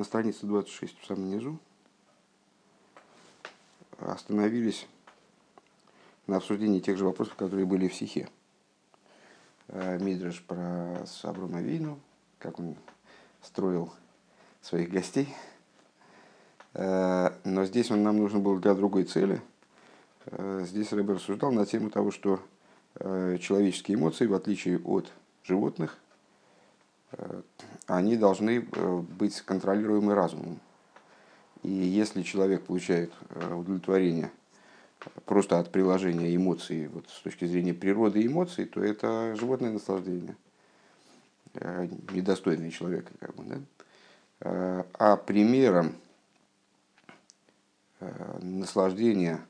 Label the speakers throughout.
Speaker 1: на странице 26 в самом низу остановились на обсуждении тех же вопросов, которые были в Сихе. Э, Мидраш про Сабрума Вину, как он строил своих гостей. Э, но здесь он нам нужен был для другой цели. Э, здесь Рэбер рассуждал на тему того, что человеческие эмоции, в отличие от животных, они должны быть контролируемы разумом. И если человек получает удовлетворение просто от приложения эмоций, вот с точки зрения природы эмоций, то это животное наслаждение, э, недостойное человека. Как бы, да? Э, а примером э, наслаждения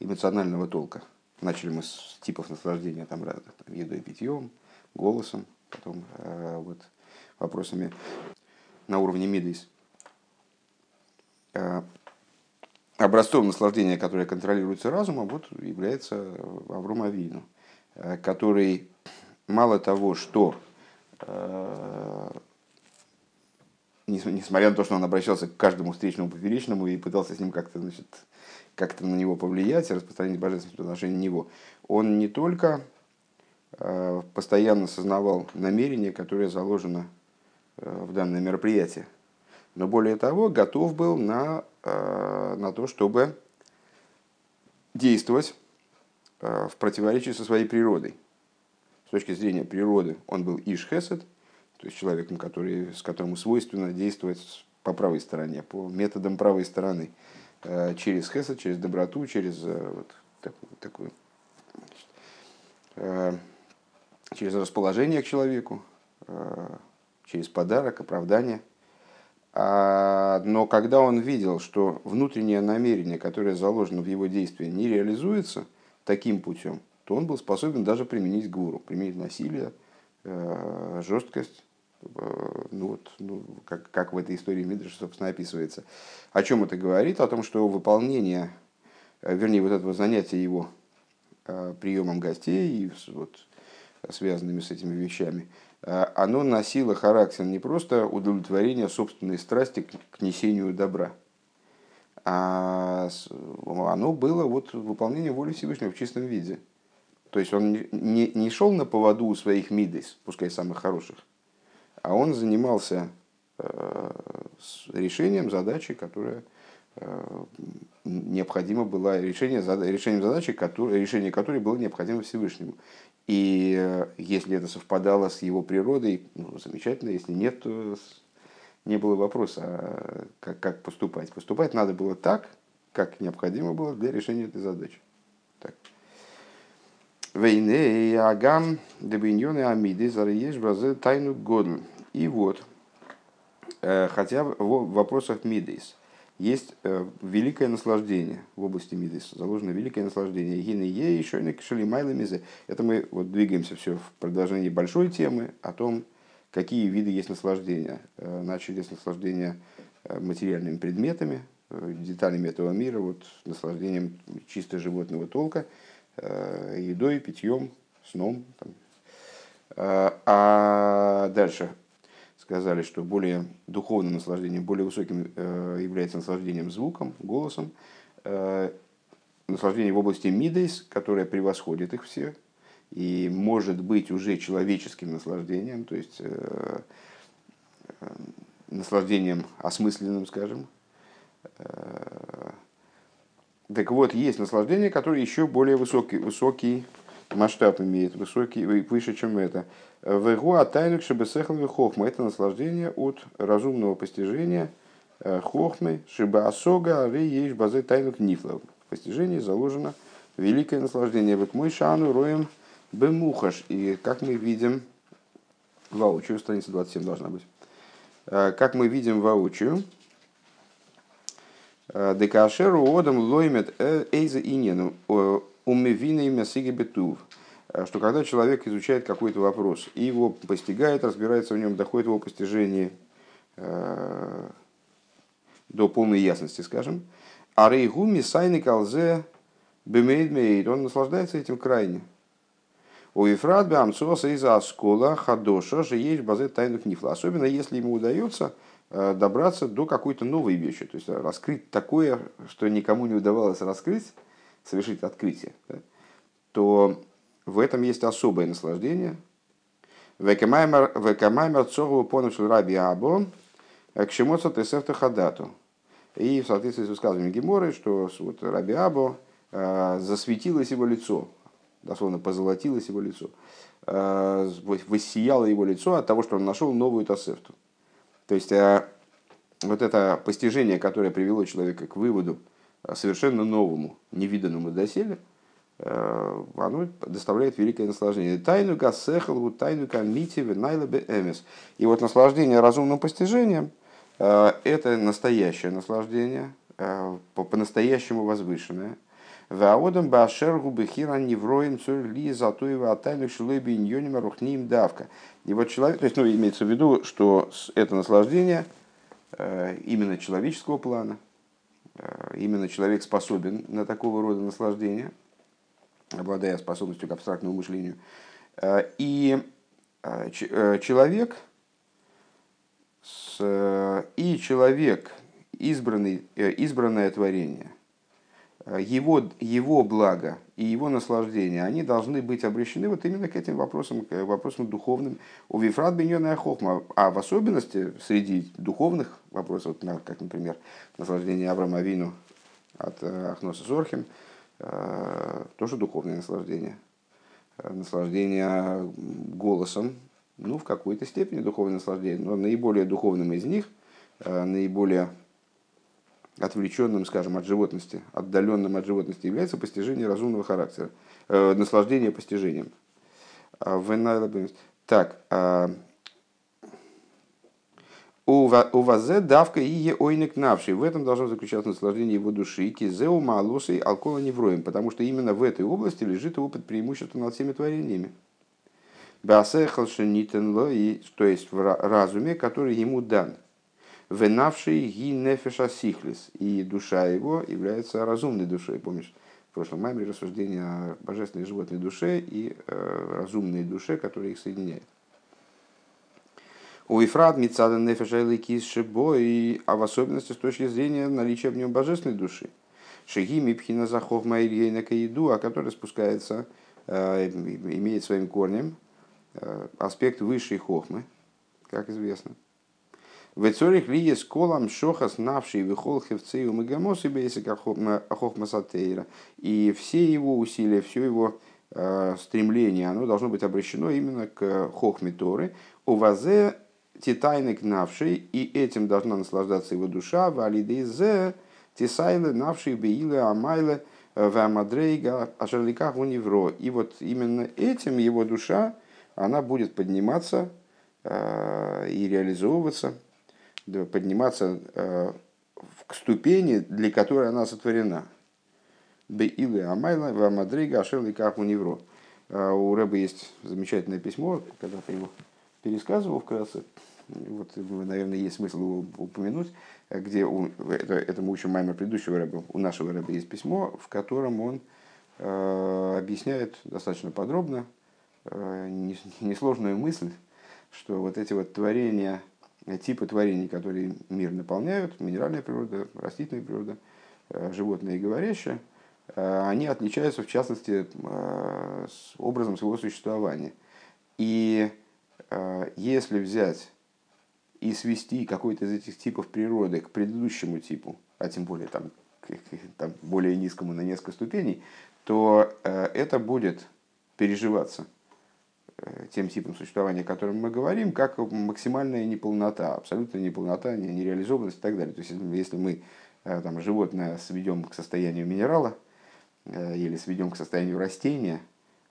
Speaker 1: эмоционального толка, начали мы с типов наслаждения там разных, там, едой, питьем, голосом, потом вот, вопросами на уровне мидейс образцом наслаждения, которое контролируется разумом, вот является Авром Авину, э, который мало того, что э, несмотря на то, что он обращался к каждому встречному поперечному и пытался с ним как-то значит, как-то на него повлиять распространить божественность в отношении него, он не только э, постоянно сознавал намерение, которое заложено в данное мероприятие, но более того, готов был на, э, на то, чтобы действовать э, в противоречии со своей природой. С точки зрения природы он был Ишхесед, то есть человеком, который, с которым свойственно действовать по правой стороне, по методам правой стороны, э, через хесед, через доброту, через вот такую, такую значит, через расположение к человеку, через подарок, оправдание – а, но когда он видел, что внутреннее намерение, которое заложено в его действии, не реализуется таким путем, то он был способен даже применить гуру, применить насилие, э, жесткость, э, ну вот, ну, как, как в этой истории Мидраша, собственно, описывается. О чем это говорит? О том, что выполнение, э, вернее, вот этого занятия его приемом гостей и вот, связанными с этими вещами – Э, оно носило характер не просто удовлетворения собственной страсти к несению добра, а оно было вот выполнение воли Всевышнего в чистом виде. То есть он не, не шел на поводу у своих мидейс, пускай самых хороших, а он занимался э, решением задачи, которая э, необходимо было решение, решением задачи, которое, решение которой было необходимо Всевышнему. И э, если это совпадало с его природой, ну, замечательно. Если нет, то не было вопроса, а как, как поступать. Поступать надо было так, как необходимо было для решения этой задачи. Так. Вейне и агам дебиньоны амиды зареешь бразе тайну годль. И вот, э, хотя в вопросах мидейс – есть э, великое наслаждение в области Мидис, заложено великое наслаждение. Гины е еще не шалимайлы Это мы вот двигаемся все в продолжении большой темы о том, какие виды есть наслаждения. Э, начали с наслаждения э, материальными предметами, деталями этого мира, вот наслаждением чисто животного толка, едой, питьем, сном. Там. А дальше сказали, что более духовным наслаждением, более высоким э, является наслаждением звуком, голосом, э, наслаждение в области мидейс, которое превосходит их все, и может быть уже человеческим наслаждением, то есть э, наслаждением осмысленным, скажем. Так вот, есть наслаждение, которое еще более высокий, высокий масштаб имеет, высокий, выше, чем это. Вегу атайнук шебесехал хохма. Это наслаждение от разумного постижения э, хохмы шиба асога ре еш базе тайнук нифла. В постижении заложено великое наслаждение. Вот мой шану роем бемухаш. И как мы видим, воочию, страница 27 должна быть. Э, как мы видим воочию, э, Декашеру одам лоймет эйза инену умевина имя сиги бетув Э, что когда человек изучает какой-то вопрос и его постигает, разбирается в нем, доходит его постижение э, до полной ясности, скажем, а рейгу мисайны калзе бемейдмейд, он наслаждается этим крайне. У Ефрат Бамцоса из Аскола Хадоша же есть базы тайну книфла. Особенно если ему удается э, добраться до какой-то новой вещи. То есть раскрыть такое, что никому не удавалось раскрыть, совершить открытие. Да? То в этом есть особое наслаждение. Векамаймер цору поночил раби Або к чему тесефта хадату. И в соответствии с высказыванием Геморы, что вот Раби Або э, засветилось его лицо, дословно позолотилось его лицо, э, воссияло его лицо от того, что он нашел новую Тосефту. То есть э, вот это постижение, которое привело человека к выводу совершенно новому, невиданному доселе, оно доставляет великое наслаждение. Тайну гасехал, тайну камити, найлабе эмес. И вот наслаждение разумным постижением – Э, это настоящее наслаждение, э, по-настоящему возвышенное. Ваодам башер губехира невроем ли затуева атайну шилеби иньонима рухним давка. И вот человек, то есть, ну, имеется в виду, что это наслаждение э, именно человеческого плана, именно человек способен на такого рода наслаждение, обладая способностью к абстрактному мышлению. И человек, Э, и человек, избранный, э, избранное творение, э, его, его благо и его наслаждение, они должны быть обращены вот именно к этим вопросам, к вопросам духовным. У Вифрат Беньона Хохма, а в особенности среди духовных вопросов, как, например, наслаждение Авраама Вину от Ахноса Зорхим, тоже духовное наслаждение. Наслаждение голосом, ну, в какой-то степени духовное наслаждение, но наиболее духовным из них, э, наиболее отвлеченным, скажем, от животности, отдаленным от животности является постижение разумного характера, э, наслаждение постижением. А так, а, у вазе давка и е ойник навший. В этом должно заключаться наслаждение его души. Кизеу малосой алкола невроем. Потому что именно в этой области лежит опыт преимущества над всеми творениями. Басехалшенитенло, то есть в разуме, который ему дан. Венавший ги нефеша сихлис. И душа его является разумной душой. Помнишь, в прошлом маме рассуждение о божественной животной душе и э, разумной душе, которая их соединяет. У Ифрат Мицада Нефеша и а в особенности с точки зрения наличия в нем божественной души. Шаги Мипхина Захов Майрьейна Каиду, а который спускается, э, имеет своим корнем Э, аспект высшей хохмы, как известно. В Эцорих ли есть колам шохас навший вихол хевцею мегамос и бейсик. И все его усилия, все его э, стремление, оно должно быть обращено именно к хохме Торы. У вазе титайник навший, и этим должна наслаждаться его душа, валидейзе тисайлы навший беилы амайлы э, вамадрейга ашерликах унивро. И вот именно этим его душа она будет подниматься э, и реализовываться, подниматься э, к ступени, для которой она сотворена. Беилы Амайла, Вамадрига, Ашерли Каху Невро. Э, у Рэба есть замечательное письмо, когда ты его пересказывал вкратце, вот, наверное, есть смысл его упомянуть, где у, это, это мы учим маме предыдущего рэба, у нашего рэба есть письмо, в котором он э, объясняет достаточно подробно Э, несложную мысль, что вот эти вот творения, типы творений, которые мир наполняют, минеральная природа, растительная природа, э, животные и говорящие, э, они отличаются в частности с образом своего существования. И если взять и свести какой-то из этих типов природы к предыдущему типу, а тем более там, к, там более низкому на несколько ступеней, то это будет переживаться Э, тем типом существования, о котором мы говорим, как максимальная неполнота, абсолютная неполнота, нереализованность и так далее. То есть, если мы э, там, животное сведем к состоянию минерала э, или сведем к состоянию растения,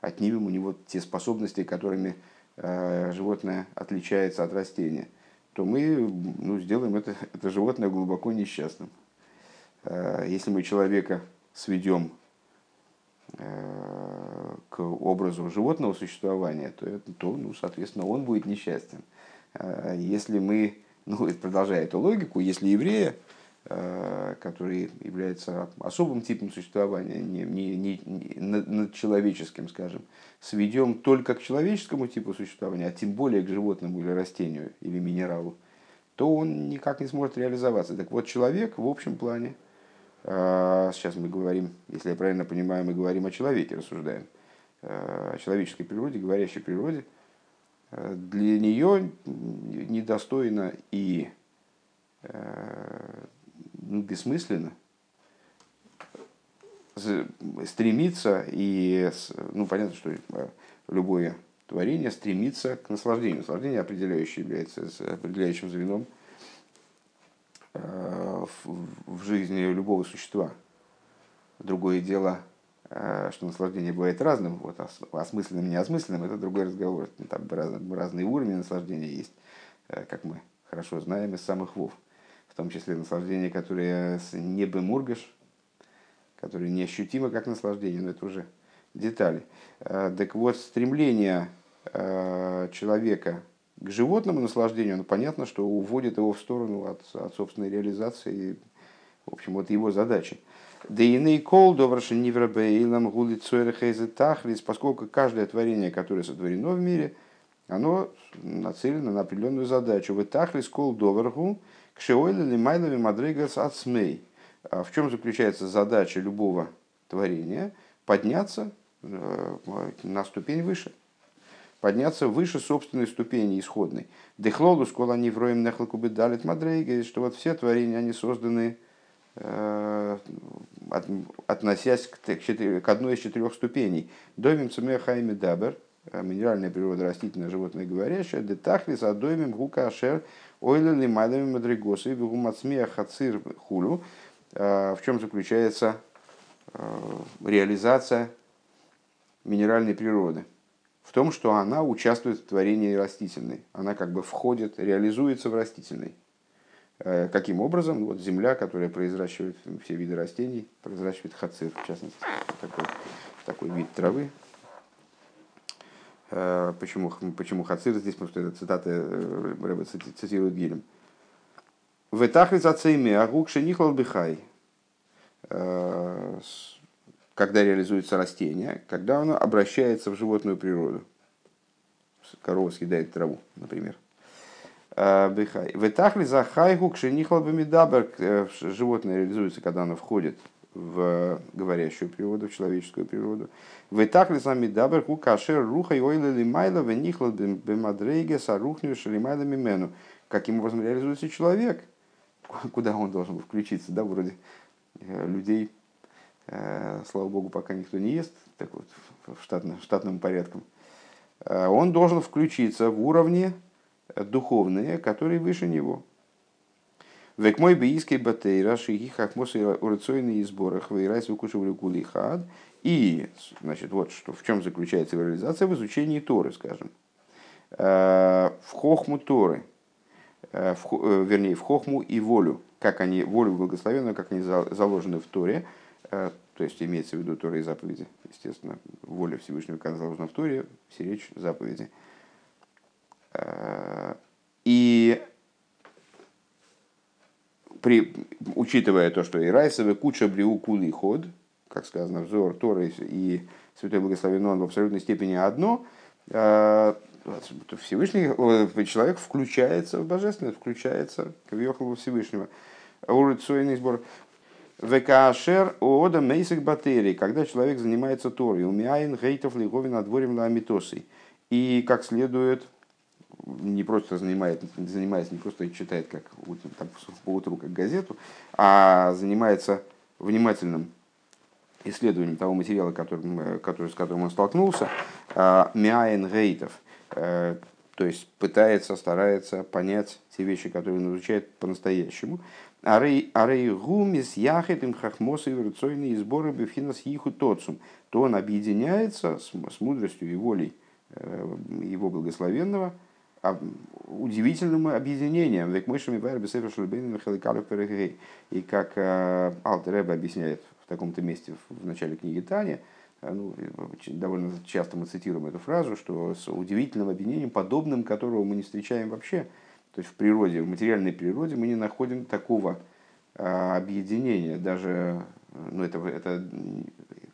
Speaker 1: отнимем у него те способности, которыми животное отличается от растения, то мы ну, сделаем это, это животное глубоко несчастным. Если мы человека сведем Э, к образу животного существования, то, то ну, соответственно, он будет несчастен. Э, если мы, ну, продолжая эту логику, если еврея который является особым типом существования, не, не, не, не над человеческим, скажем, сведем только к человеческому типу существования, а тем более к животному или растению или минералу, то он никак не сможет реализоваться. Так вот, человек в общем плане, сейчас мы говорим, если я правильно понимаю, мы говорим о человеке, рассуждаем, о человеческой природе, говорящей природе, для нее недостойно и ну, бессмысленно стремиться и, ну, понятно, что любое творение стремится к наслаждению. Наслаждение определяющее является определяющим звеном э, в жизни любого существа. Другое дело, э, что наслаждение бывает разным, вот, осмысленным, неосмысленным, это другой разговор. Там разные уровни наслаждения есть, как мы хорошо знаем из самых вов в том числе наслаждение, которое с неба мургаш, которое неощутимо как наслаждение, но это уже детали. А, так вот, стремление человека к животному наслаждению, ну, понятно, что уводит его в сторону от, от собственной реализации. В общем, вот его задачи. Да и кол добраши ниврабейлам гули тахлис, поскольку каждое творение, которое сотворено в мире, оно нацелено на определенную задачу. Вы тахлис кол добраху, Кшеойлили майлами мадригас ацмей. А в чем заключается задача любого творения? Подняться э, на ступень выше. Подняться выше собственной ступени исходной. Дехлолу скола не вроем нехлакубы далит мадрейга, что вот все творения, они созданы э, относясь к, к одной из четырех ступеней. Домим цумехайми дабер, э, минеральная природа, растительная, животное, говорящая, детахлис, адоймим гука ашер Ойлили мадами мадригосы и гумацмия хацир хулю. В чем заключается э, реализация минеральной природы? В том, что она участвует в творении растительной. Она как бы входит, реализуется в растительной. Э, каким образом? Вот земля, которая произращивает все виды растений, произращивает хацир, в частности, такой, такой вид травы, Э, почему, почему Хацир здесь, потому что это цитаты э, Рэба цитирует Гилем. В этахли зацейме агук шенихлал бихай. Э, когда реализуется растение, когда оно обращается в животную природу. Корова съедает траву, например. Бихай. В этахли за хайгу кшенихлал бимидабер. Животное реализуется, когда оно входит в говорящую природу, в человеческую природу. В так ли сами дабер ку кашер руха и ойла лимайла в нихла бемадрейге сарухню шалимайла мимену. Каким образом реализуется человек? Куда он должен включиться? Да, вроде э, людей, э, слава богу, пока никто не ест, так вот, штатном, штатным порядком. Э, он должен включиться в уровне духовные, которые выше него. Век мой бейский батейра, шиги хахмосы урацойные сборах, вейрайс выкушивали кулихад. И, значит, вот что, в чем заключается реализация в изучении Торы, скажем. Э, в хохму Торы, э, в, э, вернее, в хохму и волю, как они, волю благословенную, как они заложены в Торе, то есть имеется в виду Торы и заповеди, естественно, воля Всевышнего, как заложена в Торе, все речь заповеди. И при, учитывая то, что и Райсовы куча бриу кули ход, как сказано, взор Торы и Святой Благословен Он в абсолютной степени одно, а, Всевышний человек включается в божественное, включается к Вьохалу Всевышнего. Урицойный сбор. Векашер ода мейсик батерий, когда человек занимается Торой, умяин гейтов лиговин адворим ламитосой. И как следует не просто занимает, занимается, не просто читает как там, по утру как газету, а занимается внимательным исследованием того материала, которым, который, с которым он столкнулся, э, Миаен Гейтов, э, то есть пытается, старается понять те вещи, которые он изучает по-настоящему. Арей гумис яхет им хахмос и эволюционные сборы бифхинас иху тоцум. То он объединяется с, с мудростью и волей его благословенного, удивительным объединением. И как Алтер объясняет в таком-то месте в начале книги Таня, э, ну, довольно часто мы цитируем эту фразу, что с удивительным объединением, подобным которого мы не встречаем вообще. То есть в природе, в материальной природе мы не находим такого объединение, даже, ну это, это,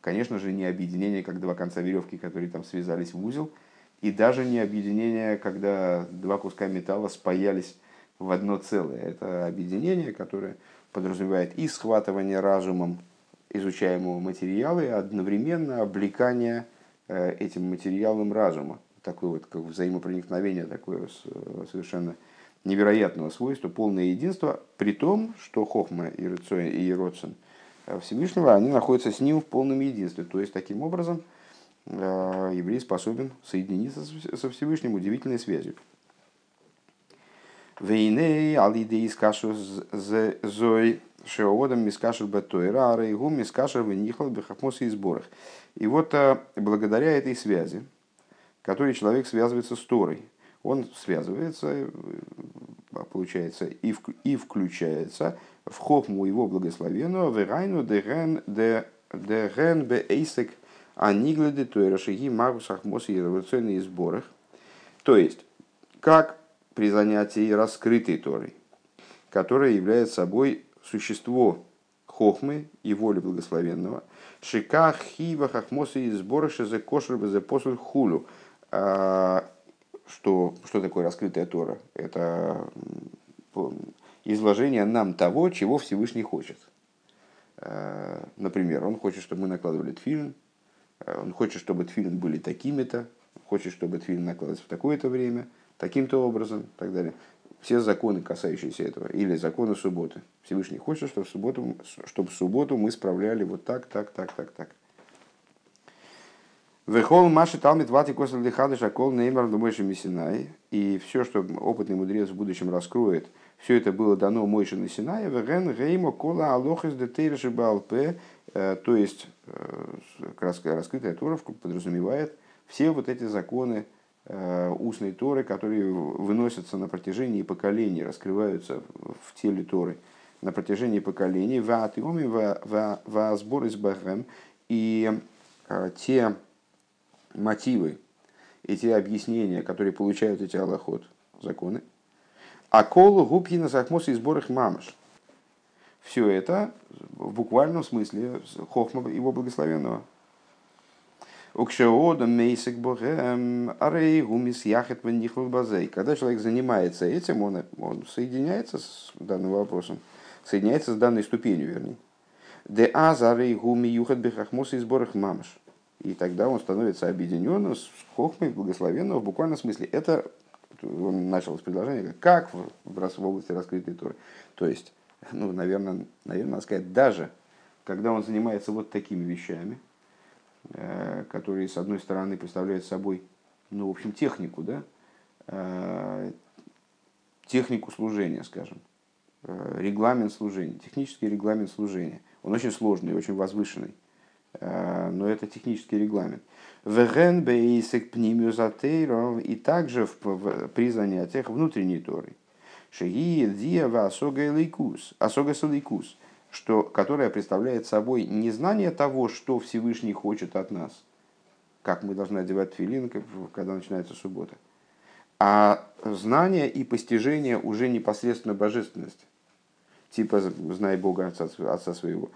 Speaker 1: конечно же, не объединение, как два конца веревки, которые там связались в узел, и даже не объединение, когда два куска металла спаялись в одно целое. Это объединение, которое подразумевает и схватывание разумом изучаемого материала, и одновременно облекание э, этим материалом разума. Такое вот как взаимопроникновение такое совершенно невероятного свойства, полное единство, при том, что Хохма и Родсон э, Всевышнего, они находятся с ним в полном единстве. То есть, таким образом, э, еврей способен соединиться со Всевышним удивительной связью. Вейней алидей скашу зой шеодам мискашер батойра, арейгу мискашер венихал бехахмос и сборах. И вот э, благодаря этой связи, которой человек связывается с Торой, он связывается, э, получается, и, в, и включается в хохму его благословенного верайну дерен дерен бе эйсек анигледы тойра шаги магус ахмос и революционные сборах. То есть, как при занятии раскрытой Торой, которая является собой существо хохмы и воли благословенного. Шика хива хахмоса и сбора шезе кошер безе посуль хулю. Что, что такое раскрытая Тора? Это изложение нам того, чего Всевышний хочет. А, например, он хочет, чтобы мы накладывали тфилин, а, он хочет, чтобы тфилин были такими-то, хочет, чтобы тфилин накладывался в такое-то время, таким-то образом и так далее все законы, касающиеся этого, или законы субботы. Всевышний хочет, чтобы субботу, чтобы субботу мы справляли вот так, так, так, так, так. Вехол Маши Талмит Вати Косл Лихады Шакол Неймар Думойши Мисинай. И все, что опытный мудрец в будущем раскроет, все это было дано Мойше на Синае. Веген Геймо Кола Алохис Детейрши Балпе. Э, то есть, э, раскрытая Тора подразумевает все вот эти законы, Э, устной Торы, которые выносятся на протяжении поколений, раскрываются в теле Торы на протяжении поколений, в сбор из и те мотивы и те объяснения, которые получают эти аллахот, законы, а колу губхина сахмос и сборах мамаш. Все это в буквальном смысле хохма его благословенного. Когда человек занимается этим, он, он соединяется с данным вопросом, соединяется с данной ступенью, вернее. Де азарей гуми юхат бехахмос и сборах мамаш. И тогда он становится объединенным с хохмой благословенного в буквальном смысле. Это он начал с предложения, как в, в области раскрытой Торы. То есть, ну, наверное, наверное, надо сказать, даже когда он занимается вот такими вещами – Э, которые, с одной стороны, представляют собой, ну, в общем, технику, да, э, технику служения, скажем, э, регламент служения, технический регламент служения. Он очень сложный, очень возвышенный, но это технический регламент. И также при занятиях внутренней Торы. Шеги, Дия, Асога Лейкус, Асога Салейкус – что, которая представляет собой не знание того, что Всевышний хочет от нас, как мы должны одевать филин, когда начинается суббота, а знание и постижение уже непосредственно божественности. Типа «Знай Бога отца, отца своего».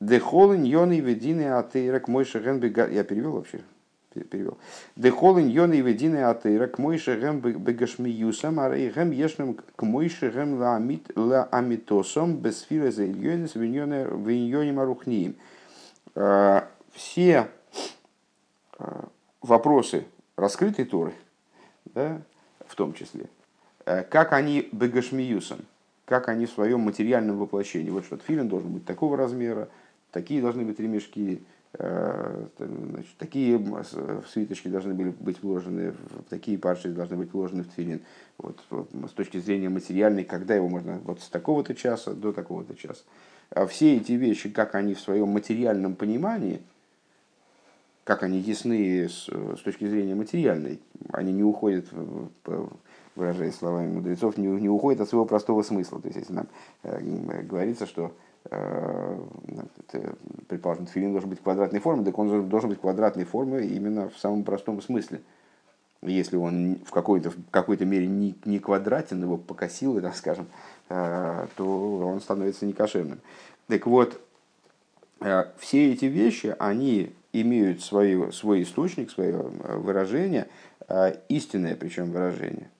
Speaker 1: Дехолин йоны ведины атеирак мой шеген Я перевел вообще? перевел. Дехолин йоны ведины атеирак мой шеген бегашмиюсам, а рейгем ешным к мой шеген ла амитосом бесфира за ильёнис виньоне марухниим. Все вопросы раскрытой Торы, да, в том числе, а, как они бегашмиюсом, как они в своем материальном воплощении. Вот что филин должен быть такого размера, такие должны быть ремешки, э, значит, такие свиточки должны были быть вложены, такие парши должны быть вложены в тфилин. Вот, с точки зрения материальной, когда его можно вот с такого-то часа до такого-то часа. А все эти вещи, как они в своем материальном понимании, как они ясны с, с точки зрения материальной, они не уходят, выражаясь словами мудрецов, не, не уходят от своего простого смысла. То есть, если нам э, говорится, что Э, предположим, филин должен быть квадратной формы, так он должен быть квадратной формы именно в самом простом смысле. Если он в какой-то, в какой-то мере не, не квадратен, его покосил, так скажем, то он становится некошерным. Так вот, все эти вещи, они имеют свое, свой источник, свое выражение, истинное причем выражение,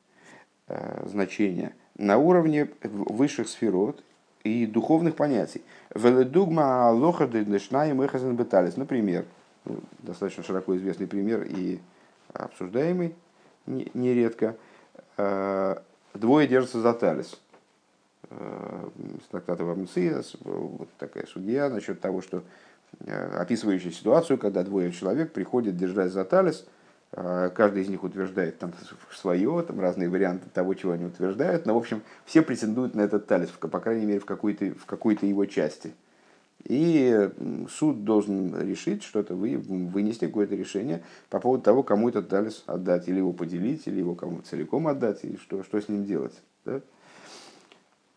Speaker 1: значение, на уровне высших сферот и духовных понятий. Веледугма алоха дедлешна и мэхазен беталис. Например, ну, достаточно широко известный пример и обсуждаемый нередко. Э, двое держатся за талис. Э, с трактата Вамциас, вот такая судья насчет того, что э, описывающая ситуацию, когда двое человек приходят держать за талис – каждый из них утверждает там свое, там разные варианты того, чего они утверждают. Но, в общем, все претендуют на этот талис, по крайней мере, в какой-то, в какой-то его части. И суд должен решить что-то, вы, вынести какое-то решение по поводу того, кому этот талис отдать, или его поделить, или его кому целиком отдать, и что, что с ним делать. Да?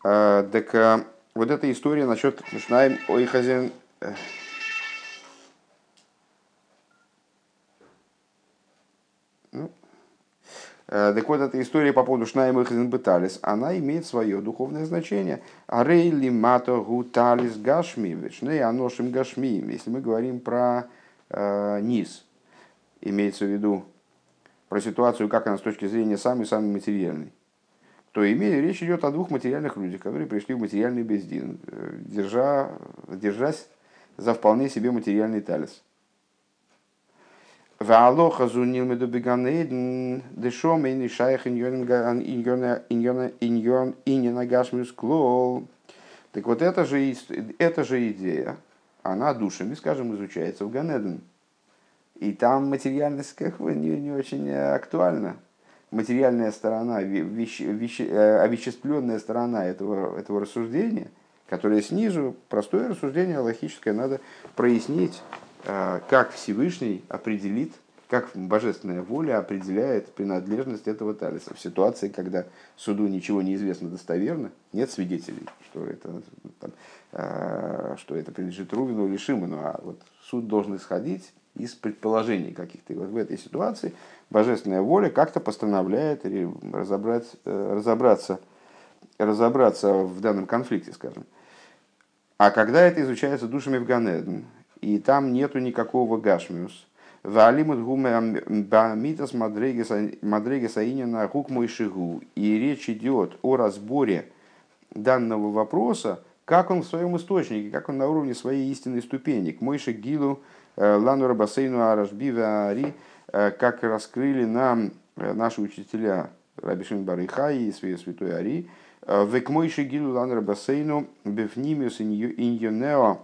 Speaker 1: А, так а, вот эта история насчет Шнайм Ойхазен Э, так вот, эта история по поводу Шнаем и Беталис, она имеет свое духовное значение. Арейли мато гуталис гашми, вишней аношим гашми. Если мы говорим про э, низ, имеется в виду про ситуацию, как она с точки зрения самой-самой материальной, то имея, речь идет о двух материальных людях, которые пришли в материальный бездин, э, держа, держась за вполне себе материальный талис. Ваалоха зунил меду беганейден, дешом и шайх иньона гашмиус клол. Так вот, эта же, эта же идея, она душами, скажем, изучается в Ганеден. И там материальность как бы не, не очень актуальна. Материальная сторона, вещ, вещ, овеществленная сторона этого, этого рассуждения, которая снизу, простое рассуждение логическое, надо прояснить Э, как Всевышний определит, как божественная воля определяет принадлежность этого талиса в ситуации, когда суду ничего не известно достоверно, нет свидетелей, что это, там, э, что это принадлежит Рувину или Шимону, а вот суд должен исходить из предположений каких-то. И вот в этой ситуации божественная воля как-то постановляет разобрать, э, разобраться, разобраться в данном конфликте, скажем. А когда это изучается душами в Ганеден, и там нету никакого гашмиус. Валимут гуме бамитас мадрегеса инина гук мой шигу. И речь идет о разборе данного вопроса, как он в своем источнике, как он на уровне своей истинной ступени. К Мойше Гилу, э, Лану Рабасейну Арашбиве Ари, э, как раскрыли нам э, наши учителя Рабишин Барыха и Святой Ари, Век Мойше Гилу Лану Рабасейну Бефнимиус Иньонео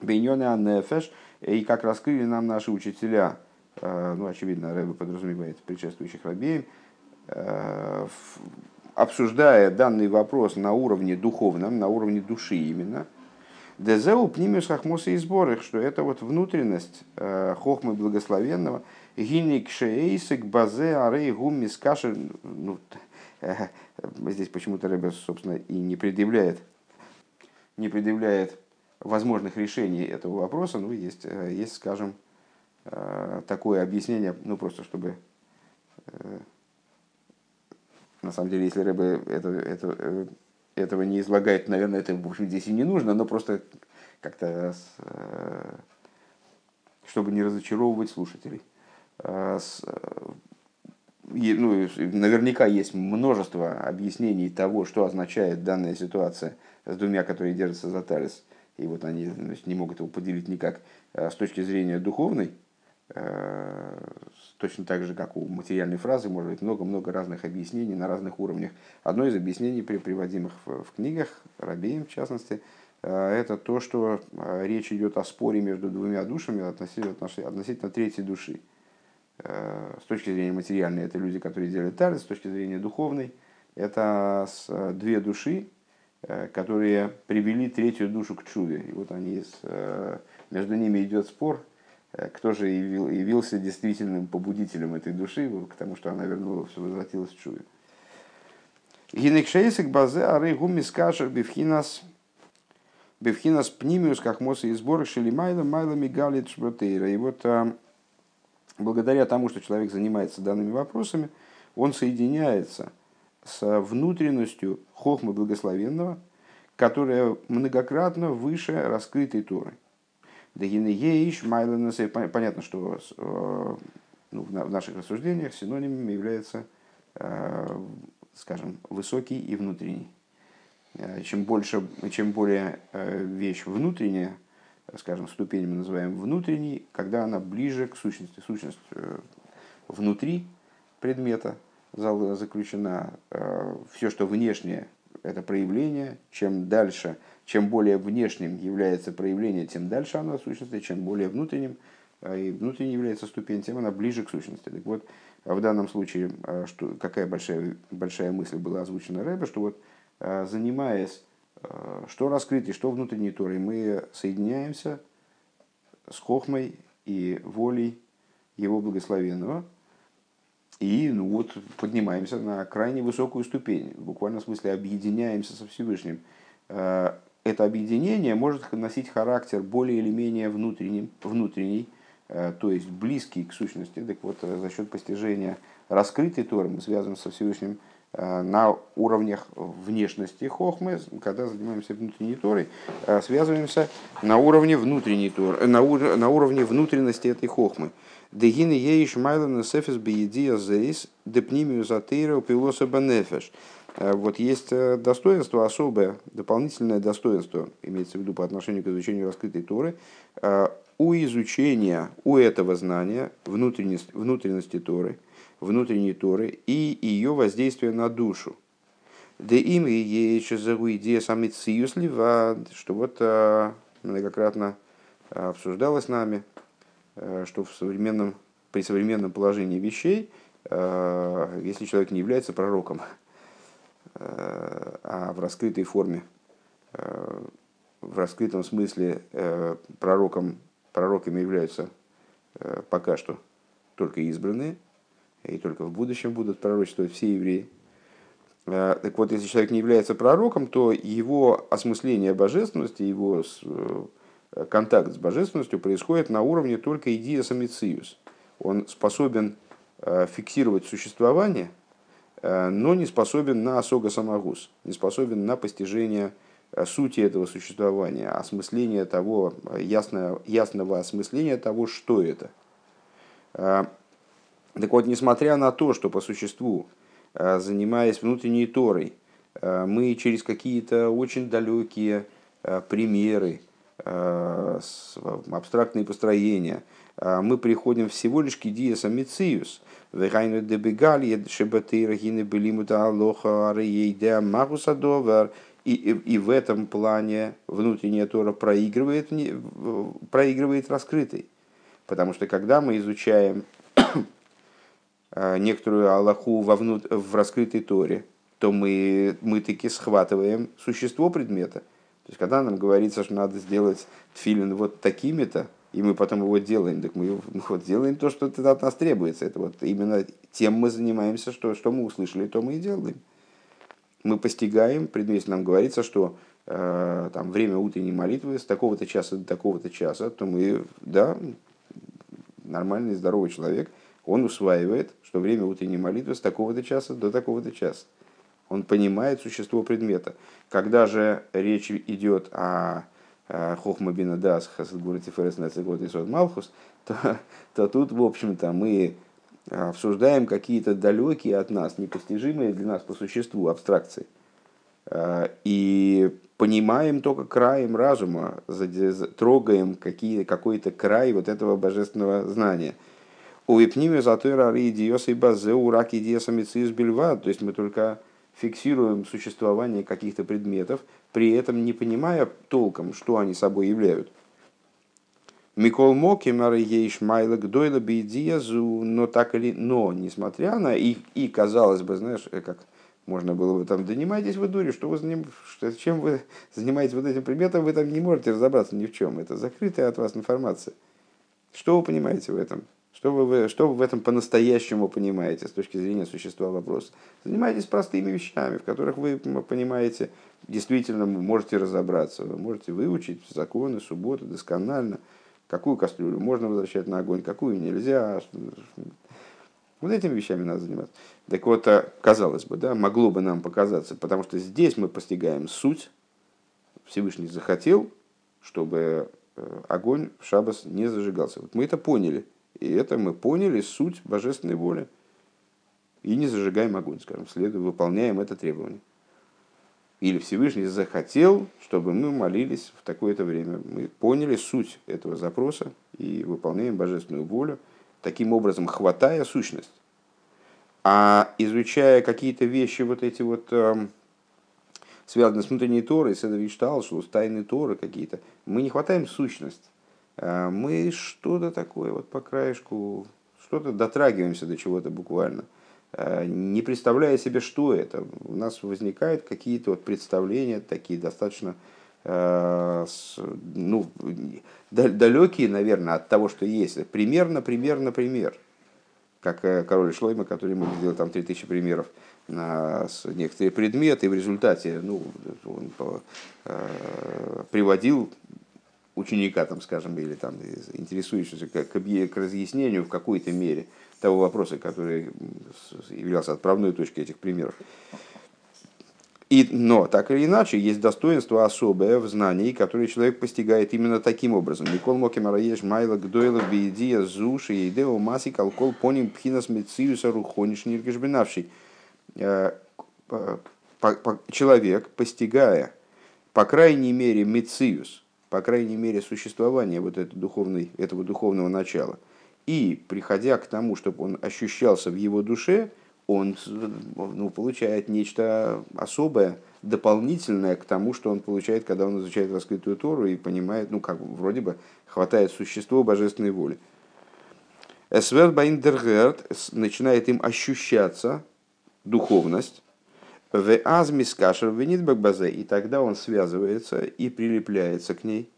Speaker 1: Бейньоне Аннефеш, и как раскрыли нам наши учителя, э, ну, очевидно, Рэбе подразумевает предшествующих рабеем, э, обсуждая данный вопрос на уровне духовном, на уровне души именно, Дезеу пнимешь хахмоса и сборах, что это вот внутренность э, хохмы благословенного, гиник шеейсик базе арей гумми скаши, ну, здесь почему-то Рэбе, собственно, и не предъявляет, не предъявляет возможных решений этого вопроса, ну, есть, э, есть, скажем, э, такое объяснение, ну, просто чтобы... Э, на самом деле, если Рэбе это, это, этого не излагает, наверное, это, в общем, здесь и не нужно, но просто как-то, чтобы не разочаровывать слушателей. Ну, наверняка есть множество объяснений того, что означает данная ситуация с двумя, которые держатся за талис – и вот они значит, не могут его поделить никак э, с точки зрения духовной, э, точно так же, как у материальной фразы, может быть много-много разных объяснений на разных уровнях. Одно из объяснений, приводимых в книгах, Рабеем в частности, э, это то, что речь идет о споре между двумя душами относительно, относительно третьей души. С точки зрения материальной, это люди, которые делают талис, с точки зрения духовной, это две души, которые привели третью душу к чуве. И вот они, э, между ними идет спор, э, кто же явил, явился действительным побудителем этой души, к тому, что она вернулась, возвратилась в чуве. Гинекшейсик базе ары гуми скашер бифхинас бифхинас пнимиус как мосы и сбор шили майла майла мигалит шбатейра. И вот благодаря тому, что человек занимается данными вопросами, он соединяется с внутренностью хохмы благословенного, которая многократно выше раскрытой Торы. Понятно, что э, ну, в наших рассуждениях синонимами является, э, скажем, высокий и внутренний. Э, чем, больше, чем более вещь внутренняя, скажем, ступень мы называем внутренней, когда она ближе к сущности. Сущность внутри предмета заключена. Все, что внешнее, это проявление. Чем дальше, чем более внешним является проявление, тем дальше оно от сущности, чем более внутренним, а и внутренней является ступень, тем она ближе к сущности. Так вот, в данном случае, а, что, какая большая, большая мысль была озвучена Рэбе, что вот занимаясь что раскрытой, что внутренней Торой, мы соединяемся с хохмой и волей его благословенного, и ну вот поднимаемся на крайне высокую ступень, в буквальном смысле объединяемся со Всевышним. Э, это объединение может носить характер более или менее внутренний, внутренний э, то есть близкий к сущности. Так вот, э, за счет постижения раскрытой Торы мы связываем со Всевышним на уровнях внешности хохмы, когда занимаемся внутренней Торой, связываемся на уровне внутренней Торы, на, ур, на уровне внутренности этой хохмы. Дегины еиш майлана сефис биедия зейс депнимию затейра пилоса бенефеш. Э, вот есть э, достоинство особое, дополнительное достоинство, имеется в виду по отношению к изучению раскрытой Торы, э, у изучения, у этого знания внутренности, внутренности Торы, внутренней Торы и ее воздействия на душу. Да им и есть идея самициюслива, что вот многократно обсуждалось нами, Э, что в современном, при современном положении вещей, если человек не является пророком, а в раскрытой форме, в раскрытом смысле пророком, пророками являются пока что только избранные, и только в будущем будут пророчествовать все евреи. Так вот, если человек не является пророком, то его осмысление божественности, его контакт с божественностью происходит на уровне только идея самициус. Он способен э, фиксировать существование, э, но не способен на осога самогус, не способен на постижение э, сути этого существования, осмысление того, ясного, ясного осмысления того, что это. Так вот, несмотря на то, что по существу, занимаясь внутренней торой, мы через какие-то очень далекие примеры, Э, абстрактные построения, э, мы приходим всего лишь к идее самициус. Вегайну дебегали, шебатейра гины белимута алоха арейдя магусадовар. И, и, и в этом плане внутренняя Тора проигрывает, проигрывает раскрытой. Потому что когда мы изучаем э, некоторую Аллаху во внут... в раскрытой Торе, то мы, мы таки схватываем существо предмета – то есть, когда нам говорится, что надо сделать тфилин вот такими-то, и мы потом его делаем, так мы ну, вот делаем то, что от нас требуется. Это вот именно тем мы занимаемся, что, что мы услышали, то мы и делаем. Мы постигаем, предмет нам говорится, что э, там время утренней молитвы с такого-то часа до такого-то часа, то мы, да, нормальный, здоровый человек, он усваивает, что время утренней молитвы с такого-то часа до такого-то часа. Он понимает существо предмета. Когда же речь идет о Хохма бина дас хасадгура тиферес нацегот и малхус, то, то тут, в общем-то, мы обсуждаем какие-то далекие от нас, непостижимые для нас по существу абстракции. И понимаем только краем разума, трогаем какие, какой-то край вот этого божественного знания. У Ипниме затыра ри диос и базе ураки диосами бельва. То есть мы только фиксируем существование каких-то предметов, при этом не понимая толком, что они собой являются. Микол Моки Марьеш Майлок Дойла Бейдиязу, но так или но, несмотря на и, и казалось бы, знаешь, э, как можно было бы там, донимайтесь вы дури, что вы заним, чем вы занимаетесь вот этим предметом, вы там не можете разобраться ни в чем. Это закрытая от вас информация. Что вы понимаете в этом? Что вы, что вы в этом по-настоящему понимаете с точки зрения существа вопроса? Занимайтесь простыми вещами, в которых вы понимаете, действительно можете разобраться. Вы можете выучить законы, субботы досконально. Какую кастрюлю можно возвращать на огонь, какую нельзя. Вот этими вещами надо заниматься. Так вот, а, казалось бы, да, могло бы нам показаться, потому что здесь мы постигаем суть. Всевышний захотел, чтобы э, огонь в шабас не зажигался. Вот мы это поняли. И это мы поняли суть божественной воли. И не зажигаем огонь, скажем, следуем, выполняем это требование. Или Всевышний захотел, чтобы мы молились в такое-то время. Мы поняли суть этого запроса и выполняем божественную волю, таким образом хватая сущность. А изучая какие-то вещи, вот эти вот э, связанные с внутренней Торой, с что тайны Торы какие-то, мы не хватаем сущность. Э, мы что-то такое вот по краешку, что-то дотрагиваемся до чего-то буквально – Э, не представляя себе, что это. У нас возникают какие-то вот представления такие достаточно э, ну, далекие, наверное, от того, что есть. Примерно, примерно, пример. Как король Шлойма, который мог сделать там 3000 примеров на некоторые предметы, и в результате ну, он приводил ученика, там, скажем, или там, интересующегося к, к разъяснению в какой-то мере того вопроса, который являлся отправной точкой этих примеров. И, но, так или иначе, есть достоинство особое в знании, которое человек постигает именно таким образом. Никол моки мараеш майла гдойла бейдия зуши идео маси калкол поним пхинас мециуса рухониш ниргешбинавший. Э, человек, постигая, по крайней мере, мециус, по крайней мере, существование вот этого, духовной, этого духовного начала – и приходя к тому, чтобы он ощущался в его душе, он ну, получает нечто особое, дополнительное к тому, что он получает, когда он изучает раскрытую Тору и понимает, ну, как вроде бы хватает существо божественной воли. עס ווערט בײַ אים דערהערט начинает им ощущаться духовность, ואז מתקשר בזה, и тогда он связывается и прилепляется к ней.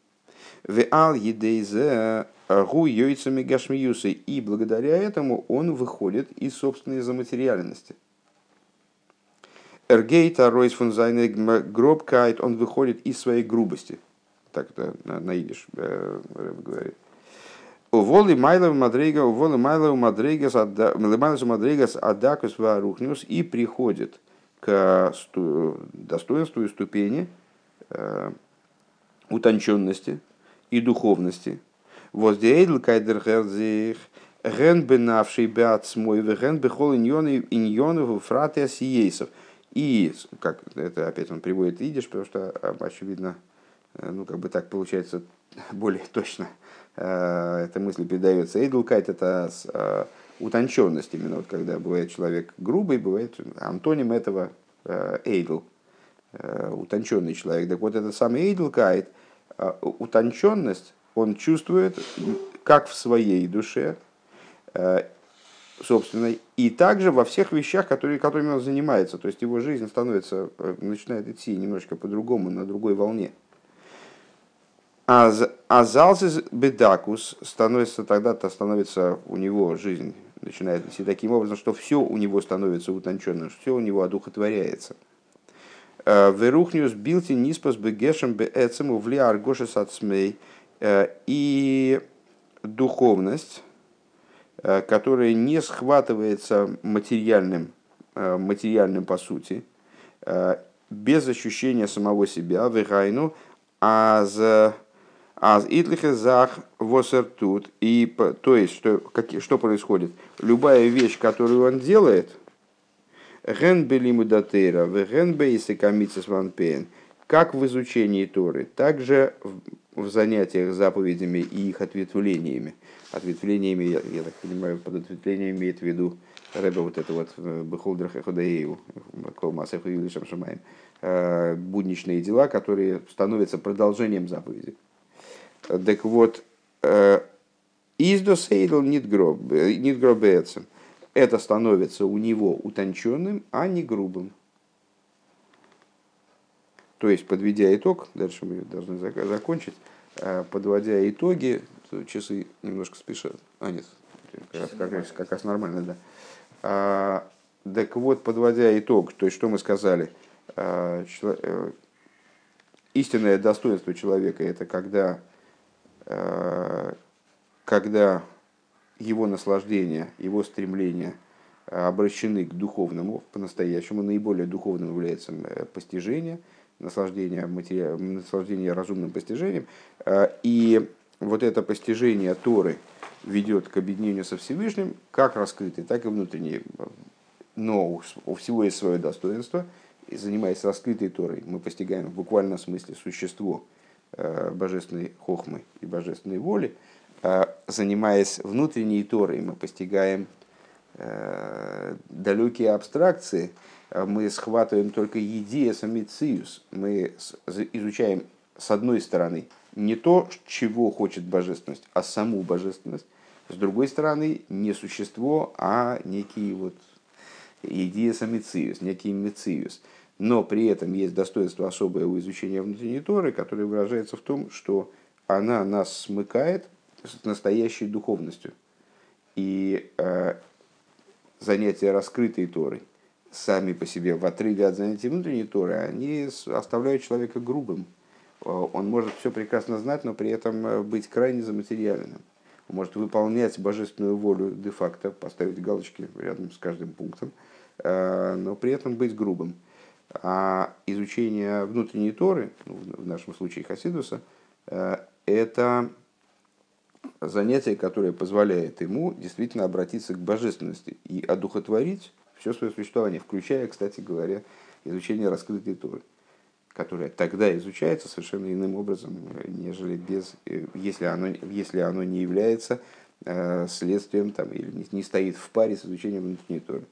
Speaker 1: ועל ידי זה הוא יוצא מגשמיותו. И благодаря этому он выходит из собственной материальности. Эргейта Ройс фон гробкайт, он выходит из своей грубости. Так это на, на идиш э, говорит. Уволи Майлов Мадрейга, уволи Майлов Мадрейгас, Майлов Мадрейгас Адакус Варухнюс и приходит к достоинству и ступени э, утонченности и духовности, Воздейдл кайдер герзих, ген бенавший беат смой, ген бехол иньонов фраты асиейсов. И, как это опять он приводит идиш, потому что, а, очевидно, э, ну, как бы так получается более точно, э, эта мысль передается. Эйдлкайт – это э, утонченность именно, вот когда бывает человек грубый, бывает антоним этого эйдл, утонченный человек. Так вот, этот самый эйдлкайт, утонченность, он чувствует как в своей душе, э, собственной, и также во всех вещах, которые, которыми он занимается. То есть его жизнь становится, э, начинает идти немножко по-другому, на другой волне. А залзис бедакус становится тогда-то становится у него жизнь начинает идти таким образом, что все у него становится утонченным, все у него одухотворяется. Э, Верухниус билти ниспас бегешем беэцему вли аргошес ацмей – Э, и духовность, э, которая не схватывается материальным, материальным по сути, без ощущения самого себя, вегайну, аз аз итлихезах восертут. И то есть, что, как, что происходит? Любая вещь, которую он делает, ген белиму датейра, веген бейсы камицес ванпейн, как в изучении Торы, также в занятиях заповедями и их ответвлениями. Ответвлениями, я, я так понимаю, под ответвлением имеет в виду Рэбе вот это вот э, בכל דרכיך דעהו, כל מעשיך יהיו לשם שמים, э, будничные дела, которые становятся продолжением заповеди. Так вот, э, Издо Сейдл Нидгробецем. Это становится у него утонченным, а не грубым. То есть, подведя итог, дальше мы должны закончить, э, подводя итоги, часы немножко спешат. А, нет, как, как, раз, как раз нормально, да. А, так вот, подводя итог, то есть, что мы сказали, а, чело, э, истинное достоинство человека это когда, а, когда его наслаждение, его стремление обращены к духовному по-настоящему. Наиболее духовным является постижение, наслаждение, матери... наслаждение разумным постижением. И вот это постижение Торы ведет к объединению со Всевышним, как раскрытый, так и внутренний. Но у всего есть свое достоинство. И занимаясь раскрытой Торой, мы постигаем в буквальном смысле существо э, божественной хохмы и божественной воли. А занимаясь внутренней Торой, мы постигаем э, далекие абстракции, мы схватываем только идея самициус, мы изучаем с одной стороны не то, чего хочет божественность, а саму божественность. С другой стороны, не существо, а некий вот идея самициус, некий мициус. Но при этом есть достоинство особое у изучения внутренней Торы, которое выражается в том, что она нас смыкает с настоящей духовностью. И э, занятия раскрытой Торой сами по себе в отрыве от занятий внутренней Торы, они оставляют человека грубым, Э, он может все прекрасно знать, но при этом э, быть крайне заматериальным. Он может выполнять божественную волю де-факто, поставить галочки рядом с каждым пунктом, э, но при этом быть грубым. А изучение внутренней Торы, ну, в нашем случае Хасидуса, это занятие, которое позволяет ему действительно обратиться к божественности и одухотворить все свое существование, включая, кстати говоря, изучение раскрытой Торы которое тогда изучается совершенно иным образом, нежели без, э, если оно, если оно не является э, следствием там, или не стоит в паре с изучением внутренней Торы.